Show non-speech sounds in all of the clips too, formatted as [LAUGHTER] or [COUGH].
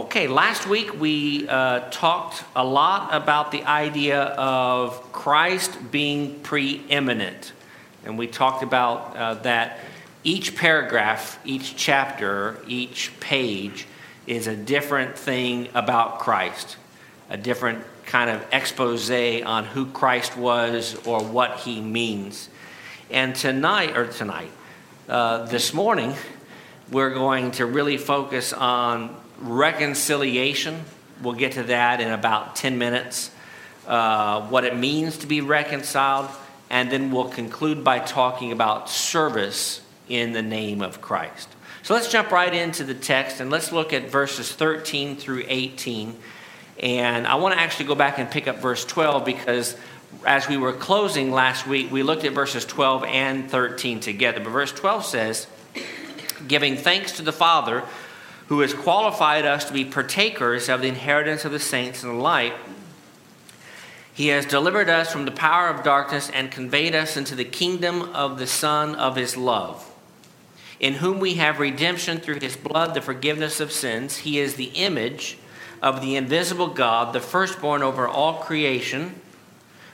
Okay, last week we uh, talked a lot about the idea of Christ being preeminent. And we talked about uh, that each paragraph, each chapter, each page is a different thing about Christ, a different kind of expose on who Christ was or what he means. And tonight, or tonight, uh, this morning, we're going to really focus on reconciliation. We'll get to that in about 10 minutes, uh, what it means to be reconciled, and then we'll conclude by talking about service in the name of Christ. So let's jump right into the text and let's look at verses 13 through 18 and I want to actually go back and pick up verse 12 because as we were closing last week, we looked at verses 12 and 13 together. But verse 12 says, Giving thanks to the Father who has qualified us to be partakers of the inheritance of the saints in the light. He has delivered us from the power of darkness and conveyed us into the kingdom of the Son of his love, in whom we have redemption through his blood, the forgiveness of sins. He is the image of the invisible God, the firstborn over all creation.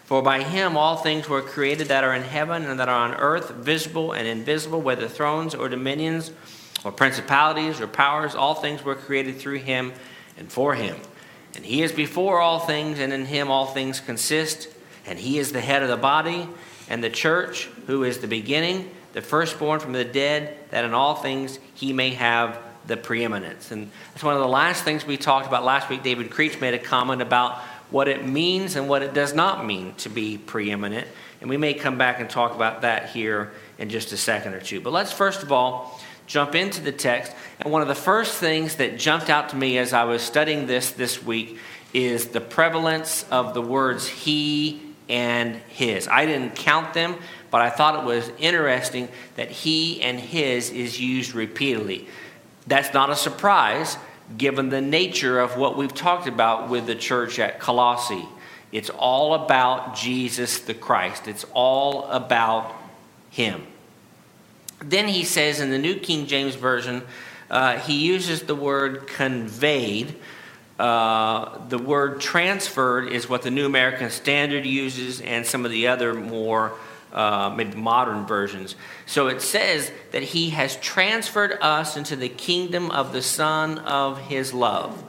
For by him all things were created that are in heaven and that are on earth, visible and invisible, whether thrones or dominions or principalities or powers, all things were created through him and for him. And he is before all things, and in him all things consist. And he is the head of the body, and the church, who is the beginning, the firstborn from the dead, that in all things he may have the preeminence. And that's one of the last things we talked about last week. David Creech made a comment about what it means and what it does not mean to be preeminent. And we may come back and talk about that here in just a second or two. But let's first of all jump into the text. And one of the first things that jumped out to me as I was studying this this week is the prevalence of the words he and his. I didn't count them, but I thought it was interesting that he and his is used repeatedly. That's not a surprise given the nature of what we've talked about with the church at Colossae. It's all about Jesus the Christ, it's all about Him. Then he says in the New King James Version, uh, he uses the word conveyed. Uh, the word transferred is what the New American Standard uses, and some of the other more uh, maybe modern versions. So it says that he has transferred us into the kingdom of the Son of his love.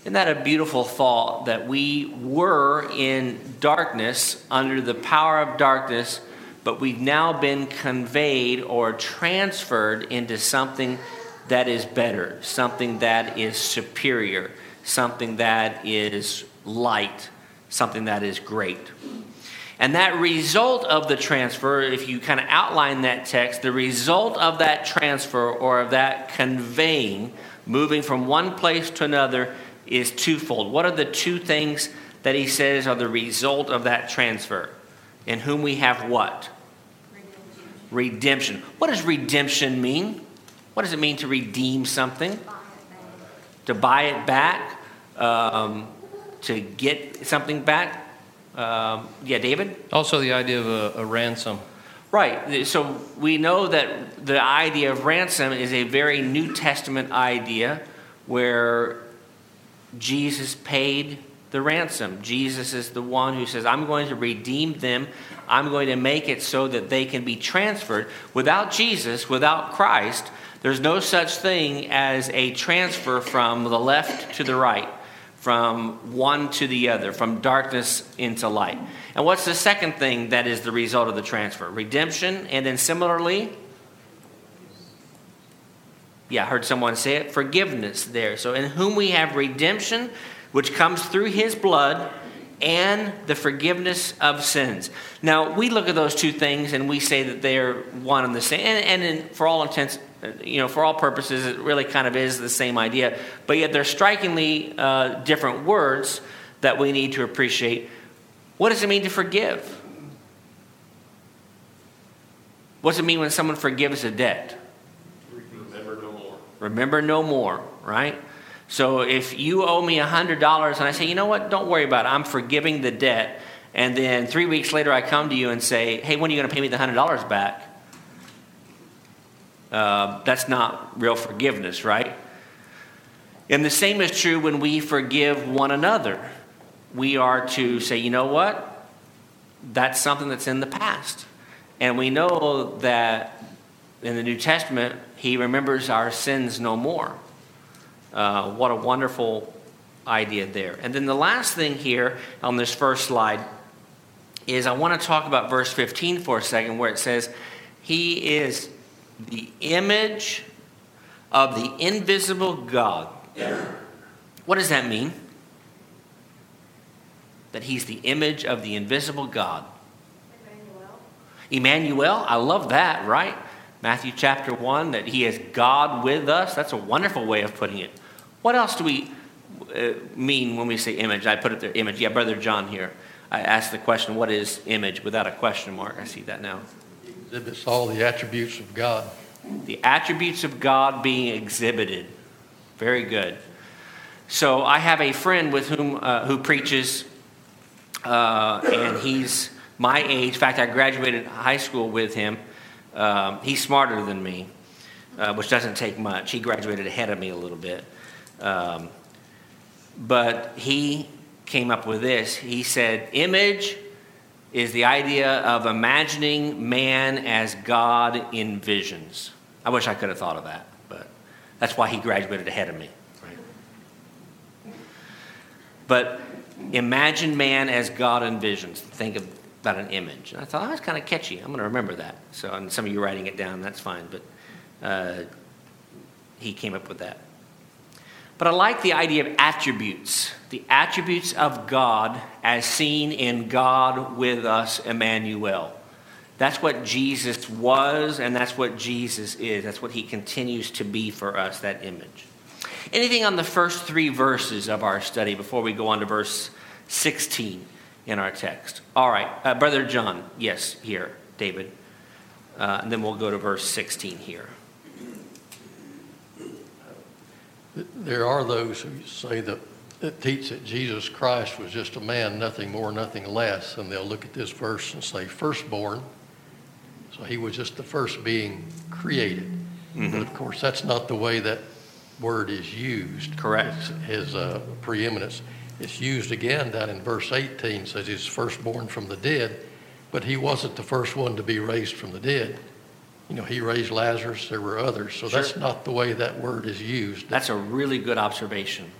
Isn't that a beautiful thought that we were in darkness, under the power of darkness, but we've now been conveyed or transferred into something that is better, something that is superior, something that is light, something that is great. And that result of the transfer, if you kind of outline that text, the result of that transfer or of that conveying, moving from one place to another, is twofold. What are the two things that he says are the result of that transfer? In whom we have what? Redemption. redemption. What does redemption mean? What does it mean to redeem something? Buy to buy it back? Um, to get something back? Um, yeah, David? Also, the idea of a, a, ransom. Right. So we know that the idea of ransom is a very New Testament idea where Jesus paid the ransom. Jesus is the one who says, I'm going to redeem them. I'm going to make it so that they can be transferred. Without Jesus, without Christ, there's no such thing as a transfer from the left to the right from one to the other, from darkness into light. And what's the second thing that is the result of the transfer? Redemption, and then similarly, yeah, I heard someone say it, forgiveness there. So, in whom we have redemption, which comes through his blood, and the forgiveness of sins. Now, we look at those two things and we say that they're one and the same. And, and in, for all intents you know, for all purposes, it really kind of is the same idea. But yet they're strikingly uh, different words that we need to appreciate. What does it mean to forgive? What does it mean when someone forgives a debt? Remember no more. Remember no more, right? So if you owe me $100 and I say, you know what, don't worry about it, I'm forgiving the debt. And then three weeks later I come to you and say, hey, when are you going to pay me the $100 back? Uh, that's not real forgiveness, right? And the same is true when we forgive one another. We are to say, you know what? That's something that's in the past. And we know that in the New Testament, he remembers our sins no more. Uh, what a wonderful idea there. And then the last thing here on this first slide is I want to talk about verse 15 for a second, where it says, He is the image of the invisible God. What does that mean? That He's the image of the invisible God. Emmanuel. Emmanuel, I love that, right? Matthew chapter 1, that He is God with us. That's a wonderful way of putting it. What else do we uh, mean when we say image? I put it there, image. Yeah, Brother John here. I asked the question, what is image without a question mark? I see that now. Exhibits all the attributes of God. The attributes of God being exhibited. Very good. So I have a friend with whom uh, who preaches, uh, and he's my age. In fact, I graduated high school with him. Um, he's smarter than me, uh, which doesn't take much. He graduated ahead of me a little bit. Um, but he came up with this. He said, Image is the idea of imagining man as God envisions. I wish I could have thought of that, but that's why he graduated ahead of me. Right? But imagine man as God envisions. Think about an image. And I thought, oh, that's kind of catchy. I'm going to remember that. So, and some of you writing it down, that's fine. But uh, he came up with that. But I like the idea of attributes, the attributes of God as seen in God with us, Emmanuel. That's what Jesus was, and that's what Jesus is. That's what he continues to be for us, that image. Anything on the first three verses of our study before we go on to verse 16 in our text? All right, uh, Brother John, yes, here, David. Uh, and then we'll go to verse 16 here. There are those who say that, that teach that Jesus Christ was just a man, nothing more, nothing less. And they'll look at this verse and say, firstborn. So he was just the first being created. Mm-hmm. But of course, that's not the way that word is used. Correct. It's his uh, preeminence. It's used again down in verse 18, says he's firstborn from the dead, but he wasn't the first one to be raised from the dead you know, he raised Lazarus, there were others. So sure. that's not the way that word is used. That's a really good observation.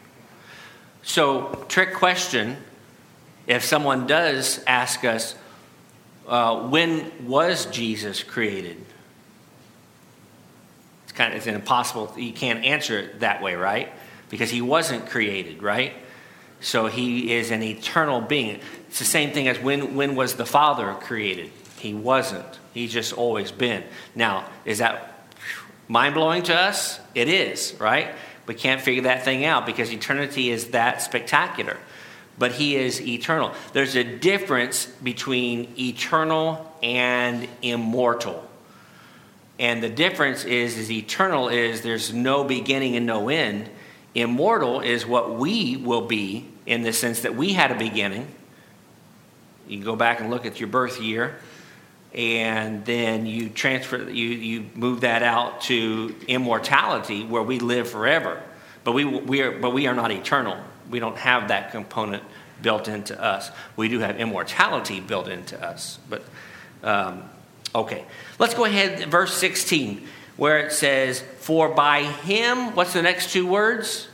So, trick question if someone does ask us, uh, when was Jesus created? It's kind of it's impossible. You can't answer it that way, right? Because he wasn't created, right? So he is an eternal being. It's the same thing as when, when was the Father created? He wasn't. He's just always been. Now, is that mind blowing to us? It is, right? We can't figure that thing out because eternity is that spectacular. But he is eternal. There's a difference between eternal and immortal. And the difference is, is eternal is there's no beginning and no end. Immortal is what we will be in the sense that we had a beginning. You go back and look at your birth year and then you transfer you you move that out to immortality where we live forever. But we we are but we are not eternal. We don't have that component built into us. We do have immortality built into us. But um, okay. Let's go ahead verse 16 where it says for by him what's the next two words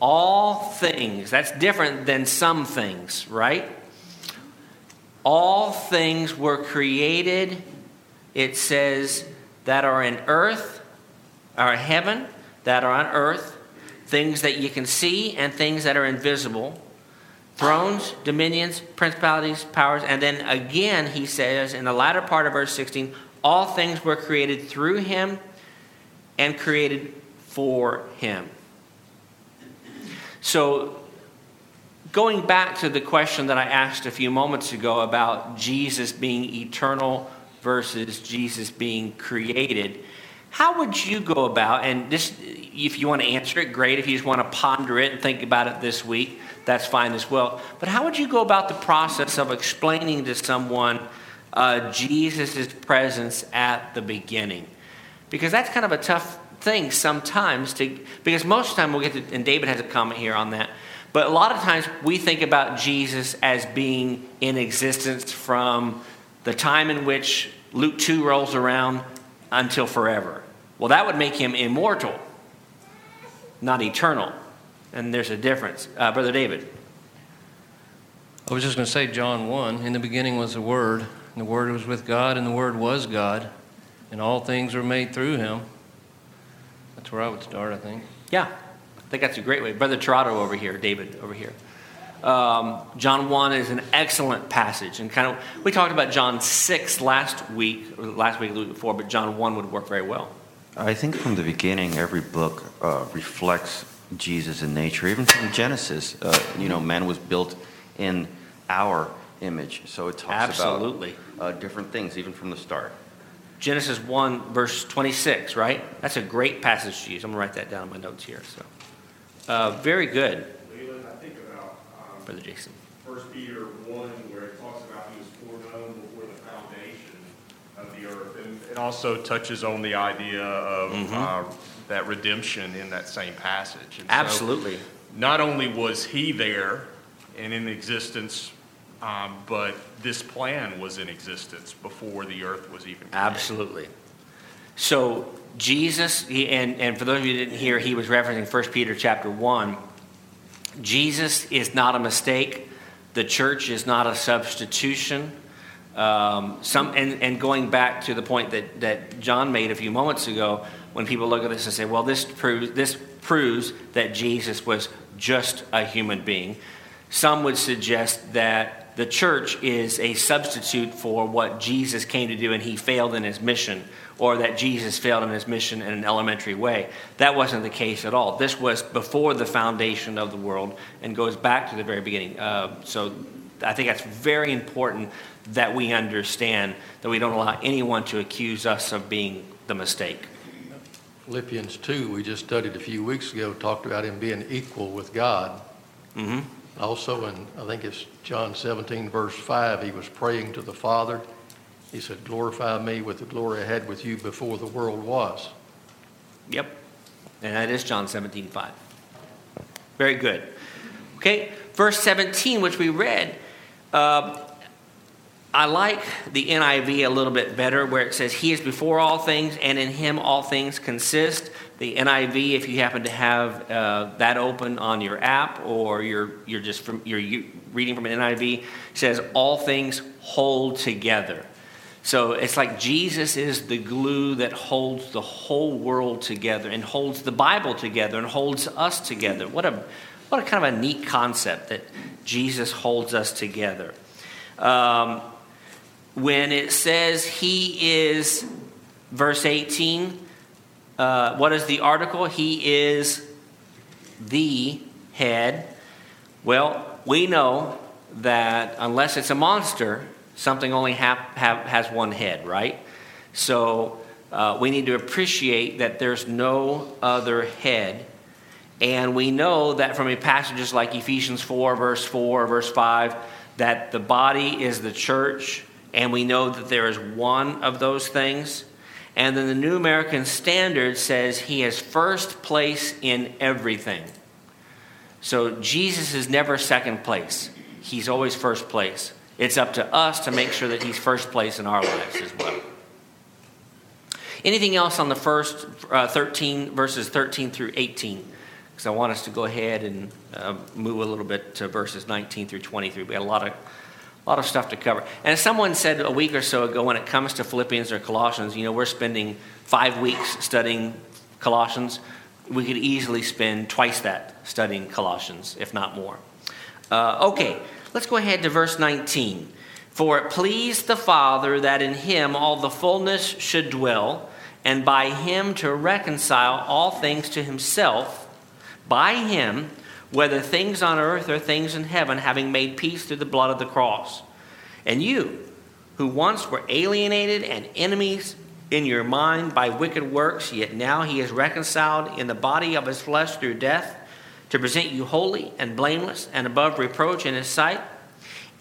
all things that's different than some things right all things were created, it says, that are in earth, are heaven, that are on earth, things that you can see and things that are invisible, thrones, dominions, principalities, powers. And then again, he says in the latter part of verse 16, all things were created through him and created for him. So going back to the question that I asked a few moments ago about Jesus being eternal versus Jesus being created, how would you go about, and this, if you want to answer it, great. If you just want to ponder it and think about it this week, that's fine as well. But how would you go about the process of explaining to someone uh, Jesus' presence at the beginning? Because that's kind of a tough things sometimes to because most of the time we'll get to, and David has a comment here on that. But a lot of times we think about Jesus as being in existence from the time in which Luke 2 rolls around until forever. Well, that would make him immortal, not eternal. And there's a difference. Uh, Brother David. I was just going to say, John 1 In the beginning was the Word, and the Word was with God, and the Word was God, and all things were made through him. That's where I would start, I think. Yeah, I think that's a great way. Brother Torado over here, David over here. Um, John 1 is an excellent passage. And kind of, we talked about John 6 last week, or last week, before, but John 1 would work very well. I think from the beginning, every book uh, reflects Jesus in nature. Even from Genesis, uh, you know, man was built in our image. So it talks Absolutely. about uh, different things, even from the start. Genesis 1, verse 26, right? That's a great passage to use. I'm going to write that down in my notes here. So, uh, very good, Leland, I think about um, Brother Jason. First Peter 1, where it talks about he was foreknown before the foundation of the earth. And it also touches on the idea of Mm-hmm. uh, that redemption in that same passage. And so Absolutely. not only was he there and in existence, um, but this plan was in existence before the earth was even created. Absolutely. So Jesus, he, and, and for those of you who didn't hear, he was referencing 1 Peter chapter 1. Jesus is not a mistake. The church is not a substitution. Um, some, and, and going back to the point that, that John made a few moments ago, when people look at this and say, well, this proves, this proves that Jesus was just a human being. Some would suggest that the church is a substitute for what Jesus came to do and he failed in his mission, or that Jesus failed in his mission in an elementary way. That wasn't the case at all. This was before the foundation of the world and goes back to the very beginning. Uh, so I think that's very important that we understand that we don't allow anyone to accuse us of being the mistake. Philippians 2, we just studied a few weeks ago, talked about him being equal with God. hmm Also, in, I think it's John 17, verse 5, he was praying to the Father. He said, glorify me with the glory I had with you before the world was. Yep. And that is John 17, 5. Very good. Okay, verse 17, which we read, uh, I like the NIV a little bit better where it says, He is before all things, and in Him all things consist. The NIV, if you happen to have uh, that open on your app or you're, you're just from, you're reading from an NIV, says, All things hold together. So it's like Jesus is the glue that holds the whole world together and holds the Bible together and holds us together. What a, what a kind of a neat concept that Jesus holds us together. Um, when it says he is, verse 18, uh, what is the article? He is the head. Well, we know that unless it's a monster, something only have, has one head, right? So uh, we need to appreciate that there's no other head. And we know that from passages like Ephesians 4, verse 4, verse 5, that the body is the church, and we know that there is one of those things. And then the New American Standard says he has first place in everything. So Jesus is never second place, he's always first place. It's up to us to make sure that he's first place in our lives as well. Anything else on the first uh, 13, verses 13 through 18? Because I want us to go ahead and uh, move a little bit to verses 19 through 23. We got a lot of, a lot of stuff to cover. And someone said a week or so ago, when it comes to Philippians or Colossians, you know, we're spending five weeks studying Colossians. We could easily spend twice that studying Colossians, if not more. Uh, okay, let's go ahead to verse 19. For it pleased the Father that in him all the fullness should dwell, and by him to reconcile all things to himself, by him, whether things on earth or things in heaven, having made peace through the blood of the cross. And you, who once were alienated and enemies in your mind by wicked works, yet now he is reconciled in the body of his flesh through death, to present you holy and blameless and above reproach in his sight.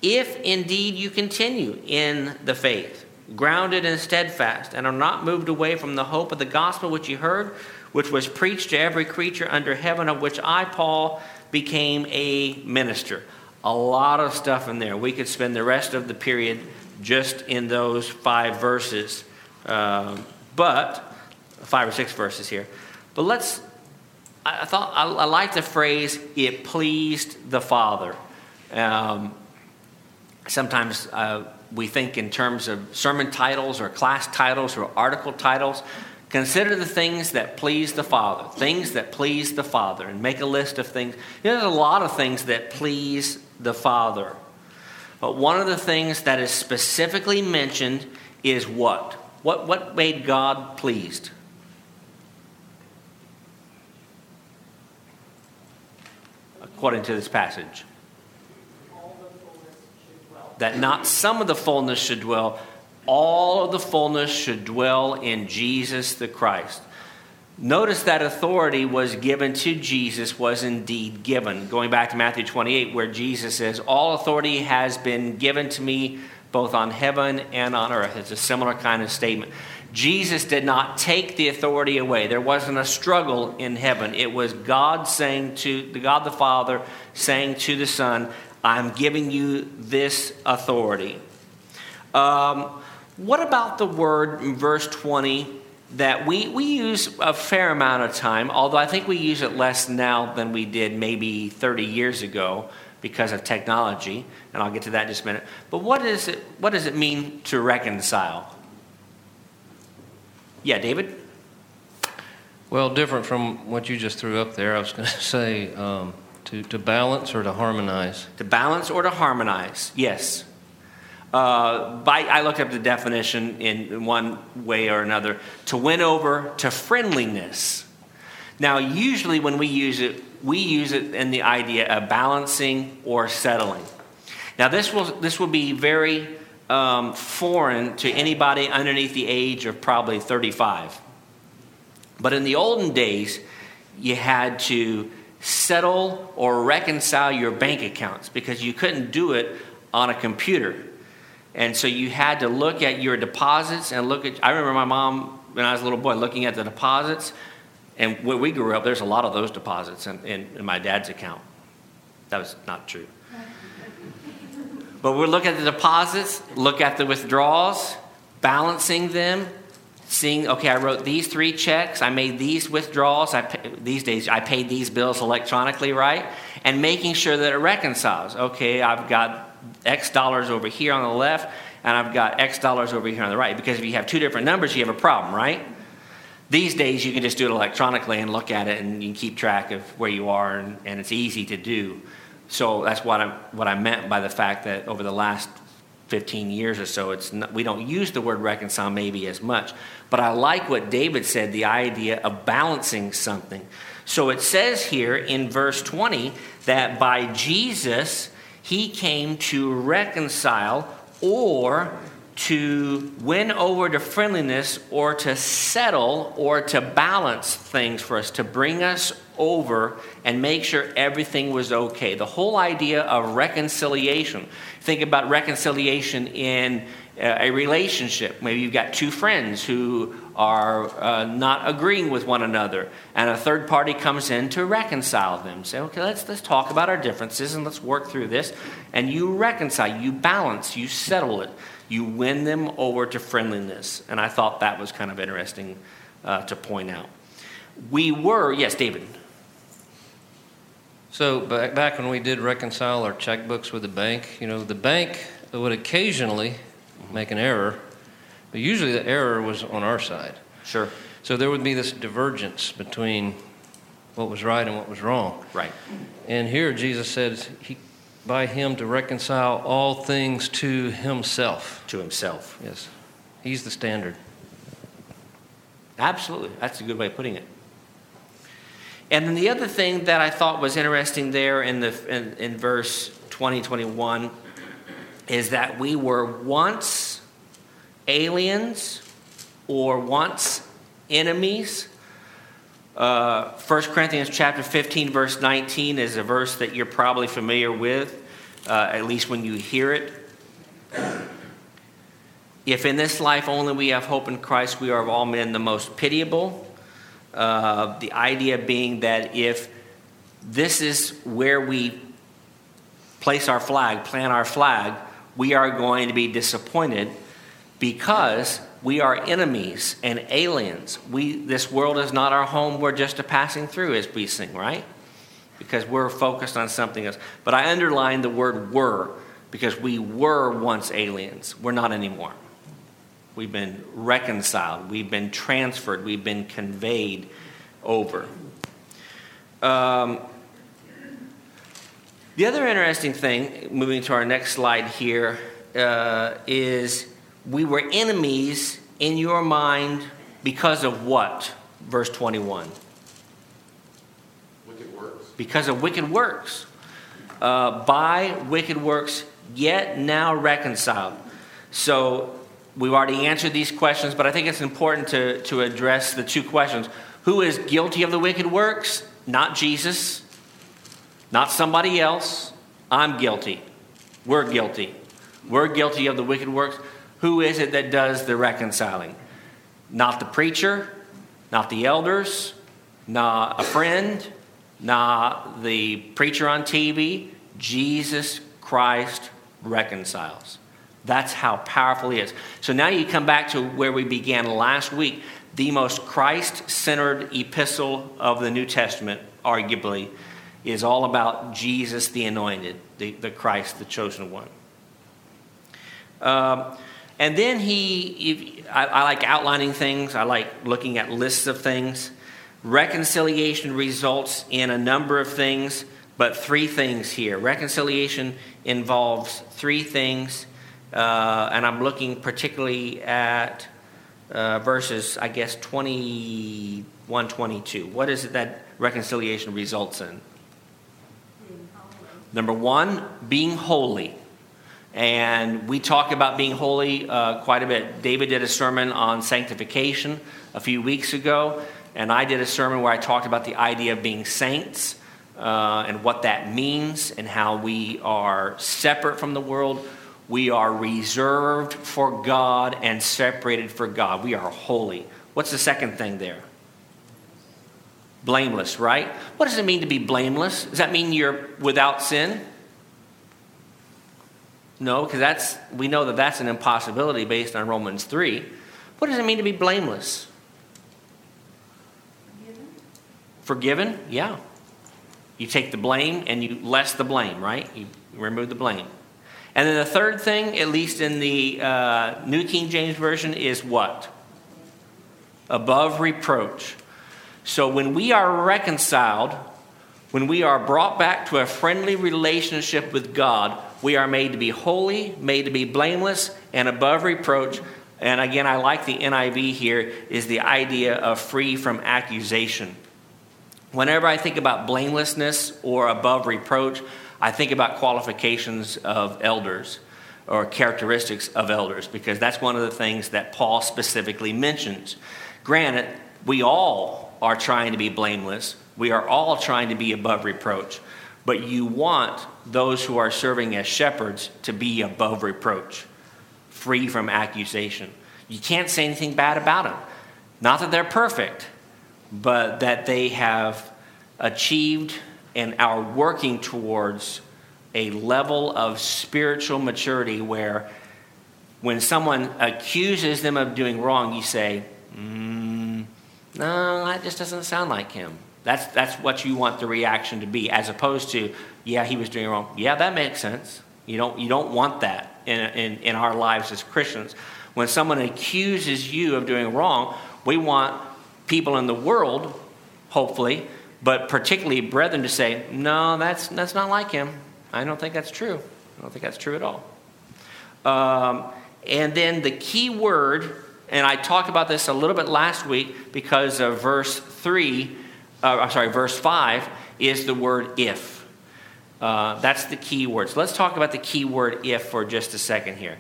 If indeed you continue in the faith, grounded and steadfast, and are not moved away from the hope of the gospel which you heard, which was preached to every creature under heaven, of which I, Paul, became a minister. A lot of stuff in there. We could spend the rest of the period just in those five verses, uh, but five or six verses here. But let's. I thought I, I like the phrase "it pleased the Father." Um, sometimes uh, we think in terms of sermon titles or class titles or article titles. Consider the things that please the Father, things that please the Father, and make a list of things. You know, there's a lot of things that please the Father. But one of the things that is specifically mentioned is what? What, what made God pleased? According to this passage. That not some of the fullness should dwell, all of the fullness should dwell in Jesus the Christ. Notice that authority was given to Jesus, was indeed given. Going back to Matthew 28, where Jesus says, All authority has been given to me both on heaven and on earth. It's a similar kind of statement. Jesus did not take the authority away. There wasn't a struggle in heaven. It was God saying to the God the Father saying to the Son, I'm giving you this authority. Um, what about the word in verse 20 that we, we use a fair amount of time, although I think we use it less now than we did maybe 30 years ago because of technology, and I'll get to that in just a minute. But what, is it, what does it mean to reconcile? Yeah, David? Well, different from what you just threw up there, I was going [LAUGHS] to say um, to, to balance or to harmonize. To balance or to harmonize, yes. Uh, by, I looked up the definition in, one way or another to win over to friendliness. Now, usually when we use it, we use it in the idea of balancing or settling. Now, this will, this will be very um, foreign to anybody underneath the age of probably 35. But in the olden days, you had to settle or reconcile your bank accounts because you couldn't do it on a computer. And so you had to look at your deposits and look at. I remember my mom, when I was a little boy, looking at the deposits. And when we grew up, there's a lot of those deposits in, in, in my dad's account. That was not true. But we look at the deposits, look at the withdrawals, balancing them, seeing, okay, I wrote these three checks, I made these withdrawals, I pay, these days I paid these bills electronically, right? And making sure that it reconciles. Okay, I've got X dollars over here on the left, and I've got X dollars over here on the right. Because if you have two different numbers, you have a problem, right? These days, you can just do it electronically and look at it, and you can keep track of where you are, and, and it's easy to do. So that's what I, what I meant by the fact that over the last 15 years or so, it's not, we don't use the word reconcile maybe as much. But I like what David said the idea of balancing something. So it says here in verse 20 that by Jesus, he came to reconcile or to win over to friendliness or to settle or to balance things for us, to bring us over and make sure everything was okay. The whole idea of reconciliation. Think about reconciliation in uh, a relationship. Maybe you've got two friends who are uh, not agreeing with one another, and a third party comes in to reconcile them. Say, okay, let's, let's talk about our differences and let's work through this. And you reconcile, you balance, you settle it, you win them over to friendliness. And I thought that was kind of interesting uh, to point out. We were, yes, David. So back, back when we did reconcile our checkbooks with the bank, you know, the bank would occasionally make an error, but usually the error was on our side. Sure. So there would be this divergence between what was right and what was wrong. Right. And here Jesus says he, by him to reconcile all things to himself. To himself. Yes. He's the standard. Absolutely. That's a good way of putting it. And then the other thing that I thought was interesting there in, the, in, in verse 20, 21 is that we were once aliens or once enemies. Uh, 1 Corinthians chapter 15, verse 19 is a verse that you're probably familiar with, uh, at least when you hear it. If in this life only we have hope in Christ, we are of all men the most pitiable. Uh, the idea being that if this is where we place our flag, plant our flag, we are going to be disappointed because we are enemies and aliens. We, this world is not our home, we're just a passing through, as we sing, right? Because we're focused on something else. But I underline the word were because we were once aliens. We're not anymore. We've been reconciled, we've been transferred, we've been conveyed over. Um, the other interesting thing, moving to our next slide here, uh, is we were enemies in your mind because of what? Verse 21. Wicked works. Because of wicked works. Uh, by wicked works, yet now reconciled. So we've already answered these questions, but I think it's important to, to address the two questions. Who is guilty of the wicked works? Not Jesus, not somebody else. I'm guilty. We're guilty. We're guilty of the wicked works. Who is it that does the reconciling? Not the preacher, not the elders, not a friend, not the preacher on TV. Jesus Christ reconciles. That's how powerful he is. So now you come back to where we began last week. The most Christ centered epistle of the New Testament, arguably, is all about Jesus the anointed, the, the Christ, the chosen one. Um, and then he, I, I like outlining things, I like looking at lists of things. Reconciliation results in a number of things, but three things here. Reconciliation involves three things, uh, and I'm looking particularly at uh, verses, I guess, 21, 22. What is it that reconciliation results in? Number one, being holy. And we talk about being holy uh, quite a bit. David did a sermon on sanctification a few weeks ago, and I did a sermon where I talked about the idea of being saints uh, and what that means and how we are separate from the world. We are reserved for God and separated for God. We are holy. What's the second thing there? Blameless, right? What does it mean to be blameless? Does that mean you're without sin? No, because that's we know that that's an impossibility based on Romans 3. What does it mean to be blameless? Forgiven? Forgiven? Yeah. You take the blame and you less the blame, right? You remove the blame. And then the third thing, at least in the uh, New King James Version, is what? Above reproach. So when we are reconciled, when we are brought back to a friendly relationship with God, we are made to be holy, made to be blameless, and above reproach. And again, I like the NIV here, is the idea of free from accusation. Whenever I think about blamelessness or above reproach, I think about qualifications of elders or characteristics of elders because that's one of the things that Paul specifically mentions. Granted, we all are trying to be blameless, we are all trying to be above reproach. But you want those who are serving as shepherds to be above reproach, free from accusation. You can't say anything bad about them. Not that they're perfect, but that they have achieved and are working towards a level of spiritual maturity where when someone accuses them of doing wrong, you say, mm, No, that just doesn't sound like him. That's, that's what you want the reaction to be, as opposed to, yeah, he was doing wrong. Yeah, that makes sense. You don't, you don't want that in, in, in our lives as Christians. When someone accuses you of doing wrong, we want people in the world, hopefully, but particularly brethren, to say, no, that's, that's not like him. I don't think that's true. I don't think that's true at all. Um, and then the key word, and I talked about this a little bit last week because of verse 3 uh, I'm sorry, verse 5 is the word if. Uh, that's the key word. So let's talk about the key word if for just a second here.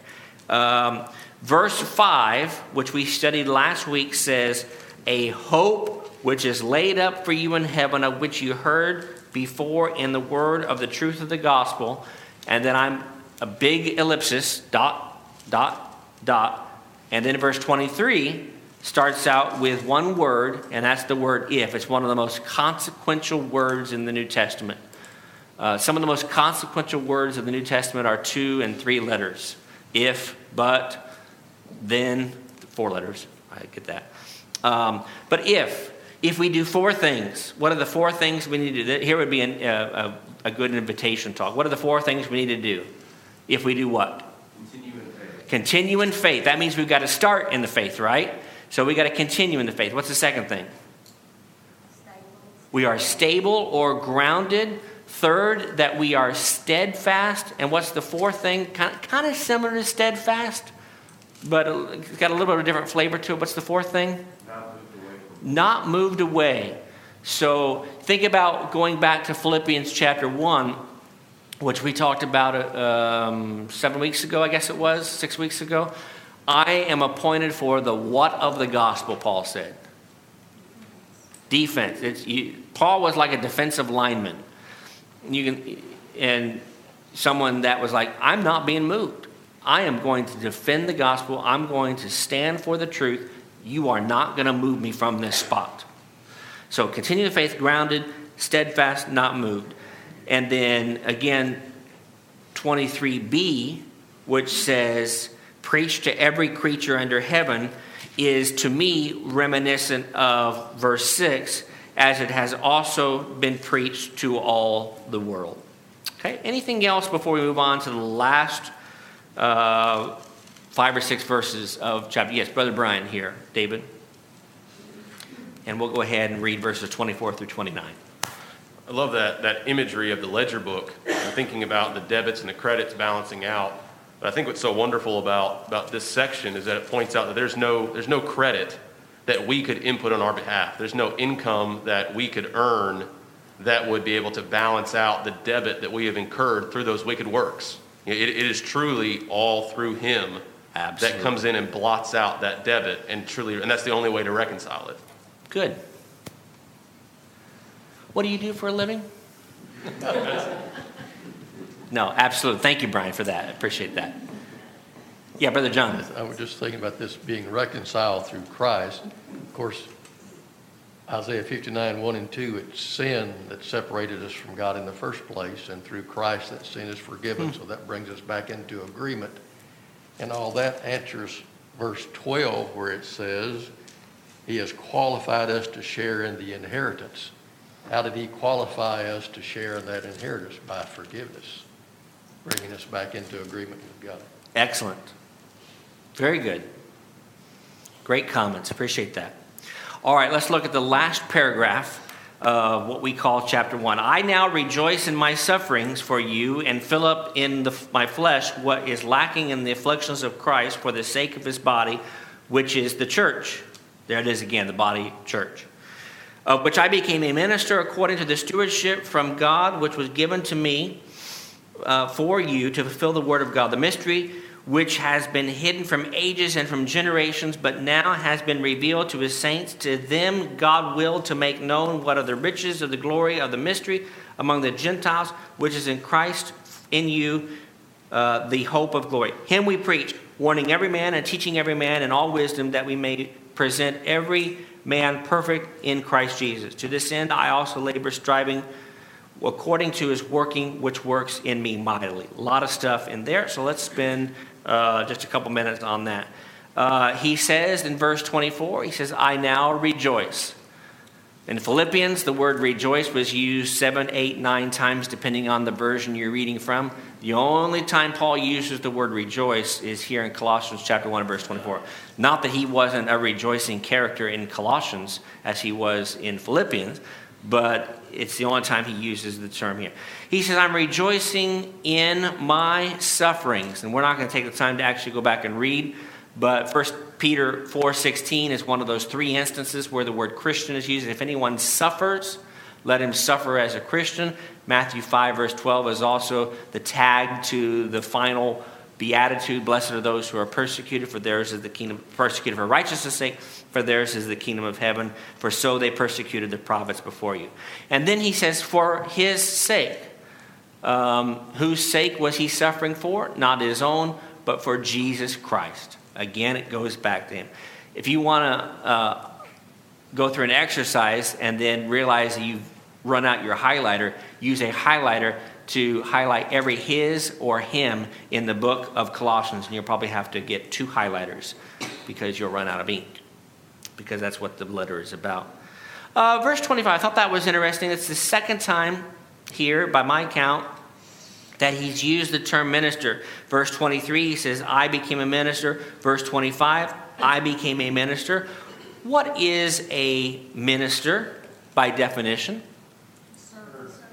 Um, verse 5, which we studied last week, says, A hope which is laid up for you in heaven, of which you heard before in the word of the truth of the gospel. And then I'm a big ellipsis, dot, dot, dot. And then verse 23 starts out with one word, and that's the word if. It's one of the most consequential words in the New Testament. Uh, some of the most consequential words of the New Testament are two and three letters if, but, then, four letters. I get that. Um, but if, if we do four things, what are the four things we need to do? Here would be an, uh, a, a good invitation talk. What are the four things we need to do? If we do what? Continue in faith. That means we've got to start in the faith, right? So we got to continue in the faith. What's the second thing? Stable. We are stable or grounded. Third, that we are steadfast. And what's the fourth thing? Kind of, kind of similar to steadfast, but it's got a little bit of a different flavor to it. What's the fourth thing? Not moved away. Not moved away. So think about going back to Philippians chapter 1, which we talked about um, seven weeks ago, I guess it was, six weeks ago. I am appointed for the what of the gospel, Paul said. Defense. You, Paul was like a defensive lineman. You can, and someone that was like, I'm not being moved. I am going to defend the gospel. I'm going to stand for the truth. You are not going to move me from this spot. So continue the faith, grounded, steadfast, not moved. And then again, 23b, which says, preach to every creature under heaven is to me reminiscent of verse 6 as it has also been preached to all the world. Okay anything else before we move on to the last uh, five or six verses of chapter yes brother brian here david. And we'll go ahead and read verses 24 through 29 i love that, that imagery of the ledger book and thinking about the debits and the credits balancing out but I think what's so wonderful about, about this section is that it points out that there's no, there's no credit that we could input on our behalf. There's no income that we could earn that would be able to balance out the debit that we have incurred through those wicked works. It, it is truly all through Him Absolutely. that comes in and blots out that debit, and truly, and that's the only way to reconcile it. Good. What do you do for a living? [LAUGHS] No, absolutely. Thank you, Brian, for that. I appreciate that. Yeah, Brother John. I was just thinking about this being reconciled through Christ. Of course, Isaiah 59, 1 and 2, it's sin that separated us from God in the first place, and through Christ that sin is forgiven. Hmm. So that brings us back into agreement. And all that answers verse 12, where it says, He has qualified us to share in the inheritance. How did He qualify us to share that inheritance? By forgiveness bringing us back into agreement with God. Excellent. Very good. Great comments. Appreciate that. All right, let's look at the last paragraph of what we call chapter 1. I now rejoice in my sufferings for you and fill up in the, my flesh what is lacking in the afflictions of Christ for the sake of his body, which is the church. There it is again, the body church. Of which I became a minister according to the stewardship from God which was given to me uh, for you to fulfill the word of God, the mystery which has been hidden from ages and from generations, but now has been revealed to his saints. To them, God willed to make known what are the riches of the glory of the mystery among the Gentiles, which is in Christ in you, uh, the hope of glory. Him we preach, warning every man and teaching every man in all wisdom, that we may present every man perfect in Christ Jesus. To this end, I also labor, striving according to his working, which works in me mightily. A lot of stuff in there, so let's spend uh, just a couple minutes on that. Uh, he says in verse 24, he says, I now rejoice. In Philippians, the word rejoice was used seven, eight, nine times, depending on the version you're reading from. The only time Paul uses the word rejoice is here in Colossians chapter 1, verse 24. Not that he wasn't a rejoicing character in Colossians as he was in Philippians, but it's the only time he uses the term here. He says, I'm rejoicing in my sufferings. And we're not going to take the time to actually go back and read, but 1 Peter 4.16 is one of those three instances where the word Christian is used. If anyone suffers, let him suffer as a Christian. Matthew 5, verse 12 is also the tag to the final beatitude. Blessed are those who are persecuted, for theirs is the kingdom, persecuted for righteousness' sake for theirs is the kingdom of heaven, for so they persecuted the prophets before you. And then he says, for his sake. Um, whose sake was he suffering for? Not his own, but for Jesus Christ. Again, it goes back to him. If you want to uh, go through an exercise and then realize that you've run out your highlighter, use a highlighter to highlight every his or him in the book of Colossians, and you'll probably have to get two highlighters because you'll run out of ink, because that's what the letter is about. Uh, verse 25, I thought that was interesting. It's the second time here, by my count, that he's used the term minister. Verse 23, he says, I became a minister. Verse 25, I became a minister. What is a minister by definition?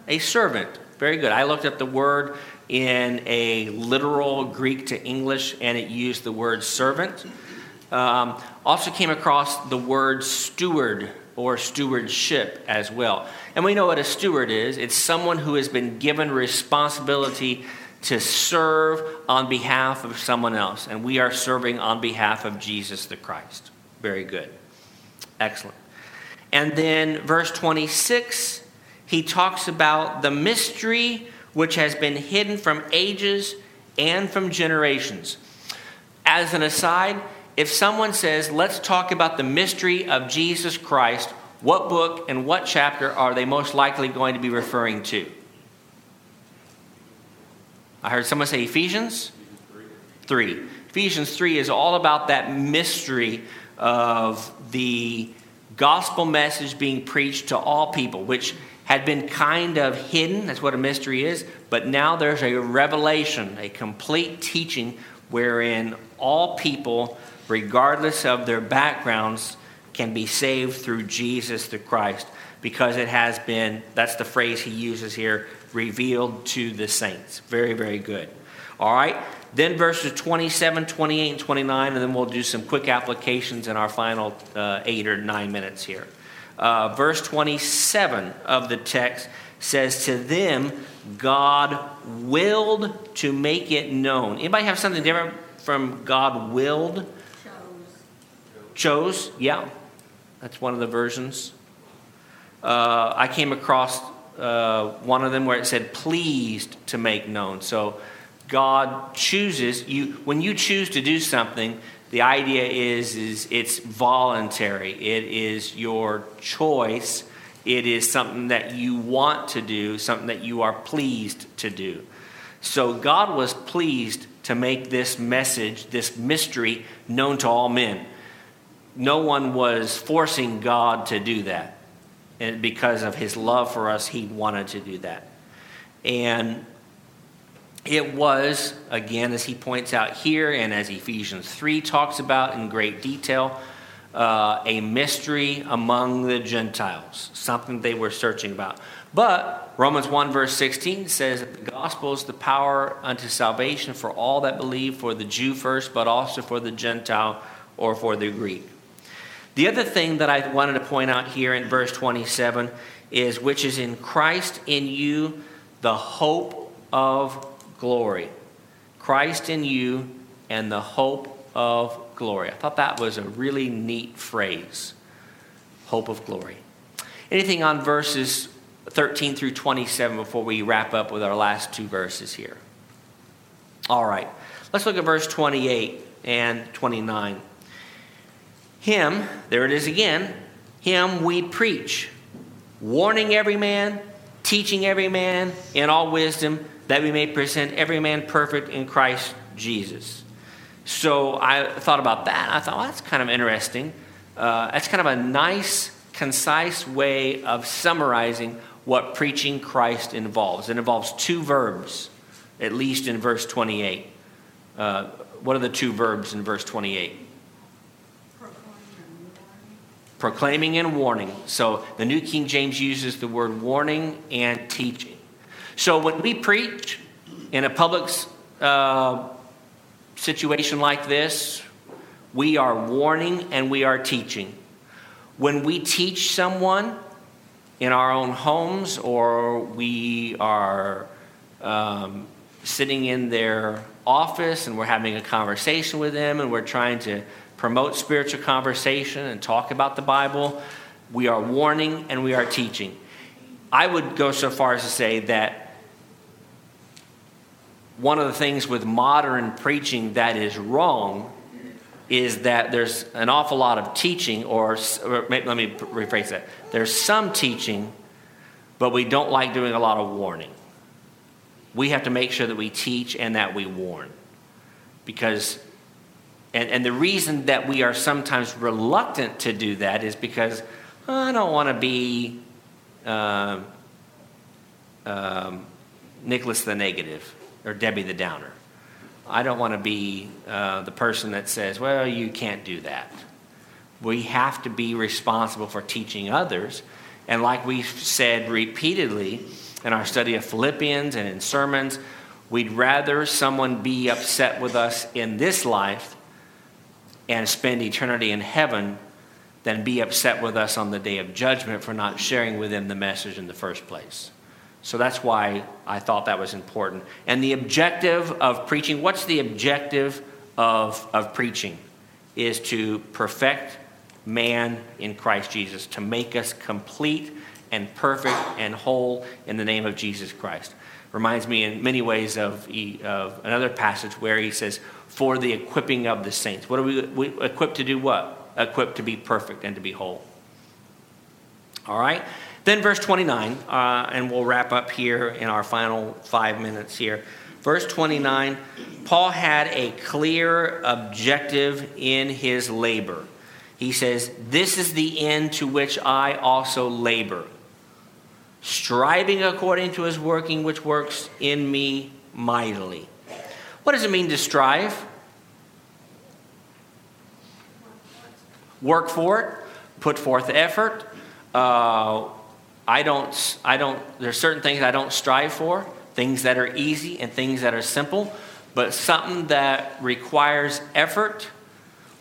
A servant. Very good. I looked up the word in a literal Greek to English and it used the word servant. Um, also came across the word steward or stewardship as well. And we know what a steward is it's someone who has been given responsibility to serve on behalf of someone else. And we are serving on behalf of Jesus the Christ. Very good. Excellent. And then verse 26, he talks about the mystery which has been hidden from ages and from generations. As an aside, if someone says, let's talk about the mystery of Jesus Christ, what book and what chapter are they most likely going to be referring to? I heard someone say Ephesians 3. Ephesians 3 is all about that mystery of the gospel message being preached to all people, which had been kind of hidden. That's what a mystery is. But now there's a revelation, a complete teaching wherein all people, regardless of their backgrounds, can be saved through Jesus the Christ because it has been, that's the phrase he uses here, revealed to the saints. Very, very good. All right. Then verses 27, 28, and 29, and then we'll do some quick applications in our final uh, eight or nine minutes here. Uh, verse 27 of the text says, To them God willed to make it known. Anybody have something different from God willed? Chose. Chose, yeah. That's one of the versions. Uh, I came across uh, one of them where it said pleased to make known. So God chooses you when you choose to do something. The idea is is it's voluntary. It is your choice. It is something that you want to do, something that you are pleased to do. So God was pleased to make this message, this mystery, known to all men. No one was forcing God to do that. And because of his love for us, he wanted to do that. And it was, again, as he points out here, and as Ephesians 3 talks about in great detail, uh, a mystery among the Gentiles, something they were searching about. But Romans 1, verse 16 says that the gospel is the power unto salvation for all that believe, for the Jew first, but also for the Gentile or for the Greek. The other thing that I wanted to point out here in verse 27 is which is in Christ in you, the hope of glory. Christ in you and the hope of glory. I thought that was a really neat phrase. Hope of glory. Anything on verses 13 through 27 before we wrap up with our last two verses here? All right. Let's look at verse 28 and 29. Him, there it is again, him we preach, warning every man, teaching every man in all wisdom, that we may present every man perfect in Christ Jesus. So I thought about that. I thought, well, that's kind of interesting. Uh, that's kind of a nice, concise way of summarizing what preaching Christ involves. It involves two verbs, at least in verse 28. Uh, what are the two verbs in verse 28? proclaiming and warning. So the New King James uses the word warning and teaching. So when we preach in a public uh, situation like this, we are warning and we are teaching. When we teach someone in our own homes or we are um, sitting in their office and we're having a conversation with them and we're trying to promote spiritual conversation and talk about the Bible. We are warning and we are teaching. I would go so far as to say that one of the things with modern preaching that is wrong is that there's an awful lot of teaching, or, or maybe, let me rephrase that. There's some teaching, but we don't like doing a lot of warning. We have to make sure that we teach and that we warn. Because, and, and the reason that we are sometimes reluctant to do that is because oh, I don't want to be um, um, Nicholas the Negative or Debbie the Downer. I don't want to be uh, the person that says, well, you can't do that. We have to be responsible for teaching others. And like we've said repeatedly in our study of Philippians and in sermons, we'd rather someone be upset with us in this life and spend eternity in heaven than be upset with us on the day of judgment for not sharing with them the message in the first place. So that's why I thought that was important. And the objective of preaching what's the objective of, of preaching? Is to perfect man in Christ Jesus, to make us complete and perfect and whole in the name of Jesus Christ. Reminds me in many ways of, of another passage where he says, For the equipping of the saints. What are we, we equipped to do? What? Equipped to be perfect and to be whole. All right? Then, verse 29, uh, and we'll wrap up here in our final five minutes here. Verse 29, Paul had a clear objective in his labor. He says, This is the end to which I also labor, striving according to his working, which works in me mightily. What does it mean to strive? Work for it, put forth effort. Uh, I don't, I don't, there's certain things I don't strive for, things that are easy and things that are simple, but something that requires effort,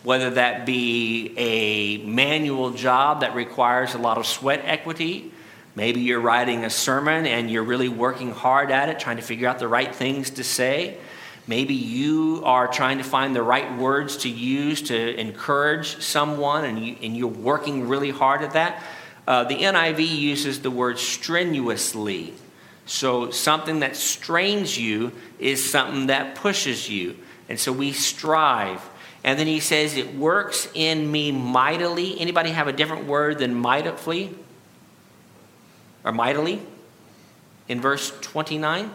whether that be a manual job that requires a lot of sweat equity, maybe you're writing a sermon and you're really working hard at it, trying to figure out the right things to say. Maybe you are trying to find the right words to use to encourage someone and, you, and you're working really hard at that. Uh, the NIV uses the word strenuously. So something that strains you is something that pushes you. And so we strive. And then he says, it works in me mightily. Anybody have a different word than mightily? Or mightily? In verse 29?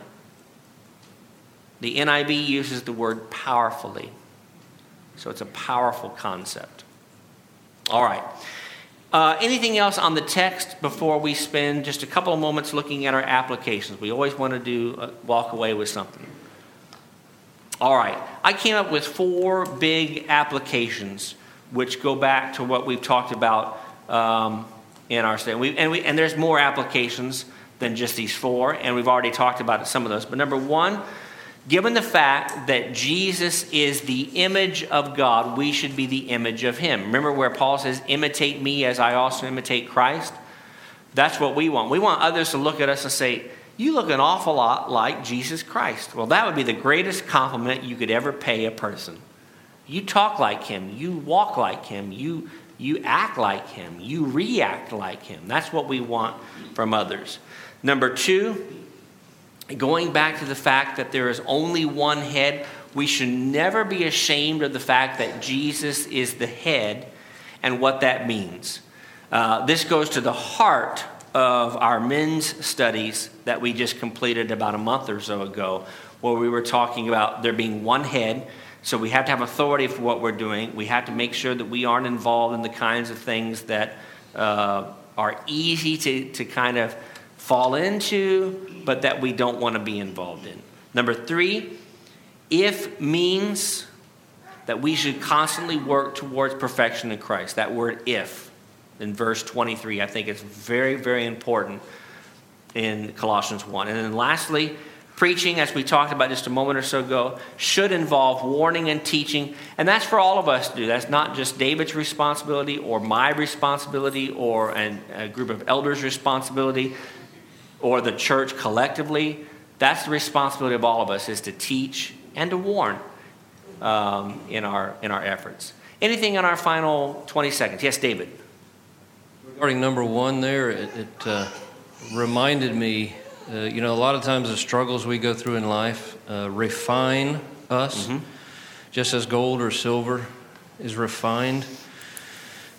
The NIV uses the word powerfully. So it's a powerful concept. All right. Uh, anything else on the text before we spend just a couple of moments looking at our applications? We always want to do uh, walk away with something. All right, I came up with four big applications which go back to what we've talked about um, in our study. We, and, we, and there's more applications than just these four, and we've already talked about some of those. But number one, Given the fact that Jesus is the image of God, we should be the image of Him. Remember where Paul says, Imitate me as I also imitate Christ? That's what we want. We want others to look at us and say, You look an awful lot like Jesus Christ. Well, that would be the greatest compliment you could ever pay a person. You talk like Him, you walk like Him, you, you act like Him, you react like Him. That's what we want from others. Number two, going back to the fact that there is only one head, we should never be ashamed of the fact that Jesus is the head and what that means. Uh, this goes to the heart of our men's studies that we just completed about a month or so ago, where we were talking about there being one head. So we have to have authority for what we're doing. We have to make sure that we aren't involved in the kinds of things that uh, are easy to, to kind of fall into, but that we don't want to be involved in. Number three, if means that we should constantly work towards perfection in Christ. That word if in verse 23, I think it's very, very important in Colossians 1. And then lastly, preaching, as we talked about just a moment or so ago, should involve warning and teaching. And that's for all of us to do. That's not just David's responsibility or my responsibility or an, a group of elders' responsibility or the church collectively, that's the responsibility of all of us is to teach and to warn um, in, our, in our efforts. Anything in our final 20 seconds? Yes, David. Regarding number one there, it, it uh, reminded me, uh, you know, a lot of times the struggles we go through in life uh, refine us, mm-hmm. just as gold or silver is refined.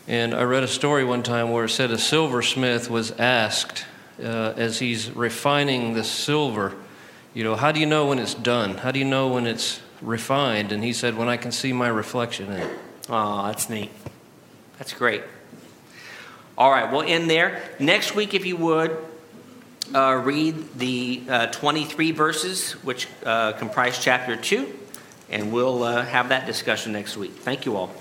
And I read a story one time where it said a silversmith was asked uh, as he's refining the silver, you know, how do you know when it's done? How do you know when it's refined? And he said, when I can see my reflection in it. Oh, that's neat. That's great. All right, we'll end there. Next week, if you would, uh, read the uh, 23 verses, which uh, comprise chapter 2, and we'll uh, have that discussion next week. Thank you all.